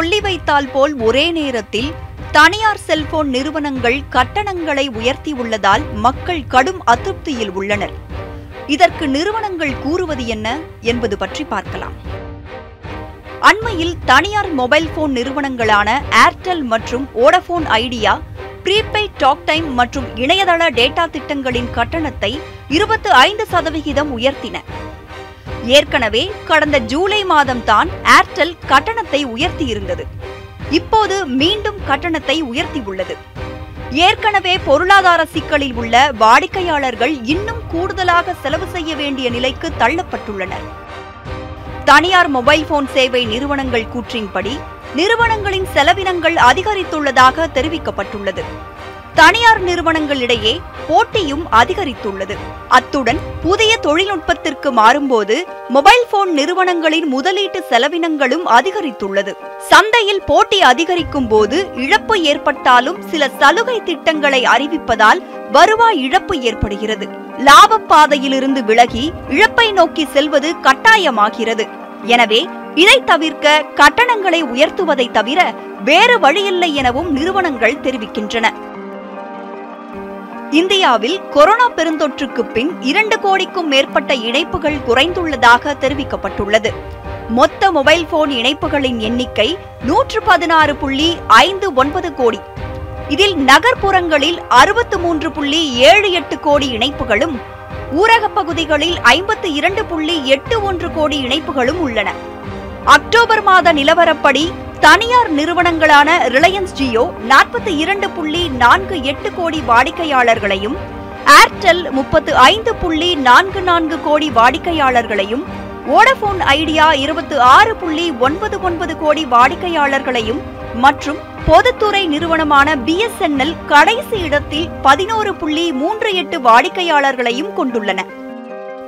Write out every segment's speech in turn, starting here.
சொல்லி வைத்தால் போல் ஒரே நேரத்தில் தனியார் செல்போன் நிறுவனங்கள் கட்டணங்களை உயர்த்தியுள்ளதால் மக்கள் கடும் அதிருப்தியில் உள்ளனர். இதற்கு நிறுவனங்கள் கூறுவது என்ன என்பது பற்றி பார்க்கலாம். அண்மையில் தனியார் மொபைல் போன் நிறுவனங்களான ஏர்டெல் மற்றும் Vodafone Idea prepaid talk time மற்றும் இணையதள டேட்டா திட்டங்களின் கட்டணத்தை இருபத்து ஐந்து சதவிகிதம் உயர்த்தின. ஏற்கனவே கடந்த ஜூலை மாதம் தான் ஏர்டெல் கட்டணத்தை உயர்த்தியிருந்தது. இப்போது மீண்டும் கட்டணத்தை உயர்த்தியுள்ளது. ஏற்கனவே பொருளாதார சிக்கலில் உள்ள வாடிக்கையாளர்கள் இன்னும் கூடுதலாக செலவு செய்ய வேண்டிய நிலைக்கு தள்ளப்பட்டுள்ளனர். தனியார் மொபைல் போன் சேவை நிறுவனங்கள் கூற்றின்படி நிறுவனங்களின் செலவினங்கள் அதிகரித்துள்ளதாக தெரிவிக்கப்பட்டுள்ளது. தனியார் நிறுவனங்களிடையே போட்டியும் அதிகரித்துள்ளது. அத்துடன் புதிய தொழில்நுட்பத்திற்கு மாறும்போது மொபைல் போன் நிறுவனங்களின் முதலீட்டு செலவினங்களும் அதிகரித்துள்ளது. சந்தையில் போட்டி அதிகரிக்கும் போது இழப்பு ஏற்பட்டாலும் சில சலுகை திட்டங்களை அறிவிப்பதால் வருவாய் இழப்பு ஏற்படுகிறது. லாப பாதையிலிருந்து விலகி இழப்பை நோக்கி செல்வது கட்டாயமாகிறது. எனவே இதை தவிர்க்க கட்டணங்களை உயர்த்துவதை தவிர வேறு வழியில்லை எனவும் நிறுவனங்கள் தெரிவிக்கின்றன. இந்தியாவில் கொரோனா பெருந்தொற்றுக்கு பின் இரண்டு கோடிக்கும் மேற்பட்ட இணைப்புகள் குறைந்துள்ளதாக தெரிவிக்கப்பட்டுள்ளது. மொத்த மொபைல் போன் இணைப்புகளின் எண்ணிக்கை நூற்று பதினாறு புள்ளி ஐந்து ஒன்பது கோடி. இதில் நகர்ப்புறங்களில் அறுபத்து மூன்று புள்ளி ஏழு எட்டு கோடி இணைப்புகளும் ஊரகப் பகுதிகளில் ஐம்பத்து இரண்டு புள்ளி எட்டு ஒன்று கோடி இணைப்புகளும் உள்ளன. அக்டோபர் மாத நிலவரப்படி தனியார் நிறுவனங்களான ரிலையன்ஸ் ஜியோ நாற்பத்தி இரண்டு புள்ளி நான்கு எட்டு கோடி வாடிக்கையாளர்களையும் ஏர்டெல் முப்பத்து ஐந்து புள்ளி நான்கு நான்கு கோடி வாடிக்கையாளர்களையும் வோடபோன் ஐடியா இருபத்தி ஆறு புள்ளி ஒன்பது ஒன்பது கோடி வாடிக்கையாளர்களையும் மற்றும் பொதுத்துறை நிறுவனமான பிஎஸ்என்எல் கடைசி இடத்தில் பதினோரு புள்ளி மூன்று எட்டு வாடிக்கையாளர்களையும் கொண்டுள்ளன.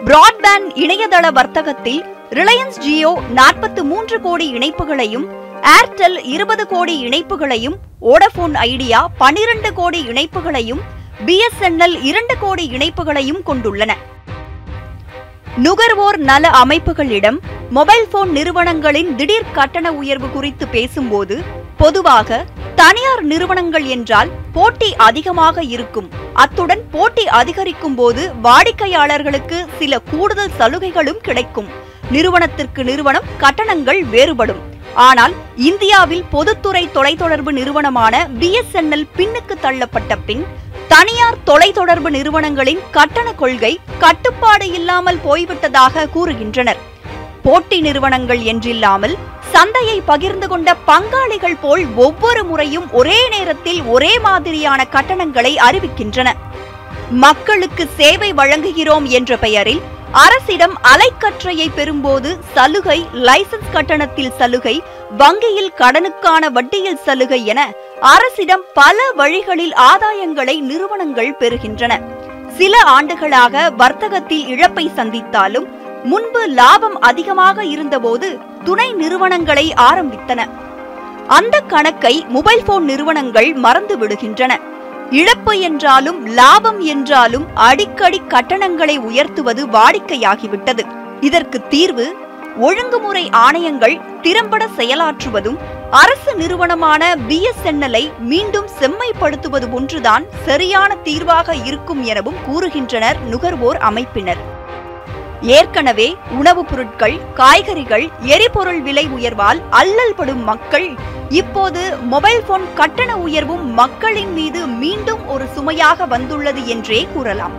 பிராட்பேண்ட் இணையதள வர்த்தகத்தில் ரிலையன்ஸ் ஜியோ நாற்பத்து மூன்று கோடி இணைப்புகளையும் ஏர்டெல் இருபது கோடி இணைப்புகளையும் ஓடபோன் ஐடியா பனிரெண்டு கோடி இணைப்புகளையும் பிஎஸ்என்எல் இரண்டு கோடி இணைப்புகளையும் கொண்டுள்ளன. நுகர்வோர் நல அமைப்புகளிடம் மொபைல் போன் நிறுவனங்களின் திடீர் கட்டண உயர்வு குறித்து பேசும்போது பொதுவாக தனியார் நிறுவனங்கள் என்றால் போட்டி அதிகமாக இருக்கும். அத்துடன் போட்டி அதிகரிக்கும் போது வாடிக்கையாளர்களுக்கு சில கூடுதல் சலுகைகளும் கிடைக்கும். நிறுவனத்திற்கு நிறுவனம் கட்டணங்கள் வேறுபடும். ஆனால் இந்தியாவில் பொதுத்துறை தொலைத்தொடர்பு நிறுவனமான பிஎஸ்என்எல் பின்னுக்கு தள்ளப்பட்ட பின் தனியார் தொலைத்தொடர்பு நிறுவனங்களின் கட்டண கொள்கை கட்டுப்பாடு இல்லாமல் போய்விட்டதாக கூறுகின்றனர். போட்டி நிறுவனங்கள் என்றில்லாமல் சந்தையை பகிர்ந்து கொண்ட பங்காளிகள் போல் ஒவ்வொரு முறையும் ஒரே நேரத்தில் ஒரே மாதிரியான கட்டணங்களை அறிவிக்கின்றன. மக்களுக்கு சேவை வழங்குகிறோம் என்ற பெயரில் அரசிடம் அலைக்கற்றையை பெறும்போது சலுகை லைசன்ஸ் கட்டணத்தில் சலுகை வங்கியில் கடனுக்கான வட்டியில் சலுகை என அரசிடம் பல வழிகளில் ஆதாயங்களை நிறுவனங்கள் பெறுகின்றன. சில ஆண்டுகளாக வர்த்தகத்தில் இழப்பை சந்தித்தாலும் முன்பு லாபம் அதிகமாக இருந்தபோது துணை நிறுவனங்களை ஆரம்பித்தன. அந்த கணக்கை மொபைல் போன் நிறுவனங்கள் மறந்து விடுகின்றன இழப்பு என்றாலும் லாபம் என்றாலும் அடிக்கடி கட்டணங்களை உயர்த்துவது வாடிக்கையாகிவிட்டது. இதற்கு தீர்வு ஒழுங்குமுறை ஆணையங்கள் திறம்பட செயலாற்றுவதும் அரசு நிறுவனமான பிஎஸ்என்எல்ஐ மீண்டும் செம்மைப்படுத்துவது ஒன்றுதான் சரியான தீர்வாக இருக்கும் எனவும் கூறுகின்றனர் நுகர்வோர் அமைப்பினர். ஏற்கனவே உணவுப் பொருட்கள் காய்கறிகள் எரிபொருள் விலை உயர்வால் அல்லல்படும் மக்கள் இப்போது மொபைல் போன் கட்டண உயர்வும் மக்களின் மீது மீண்டும் ஒரு சுமையாக வந்துள்ளது என்றே கூறலாம்.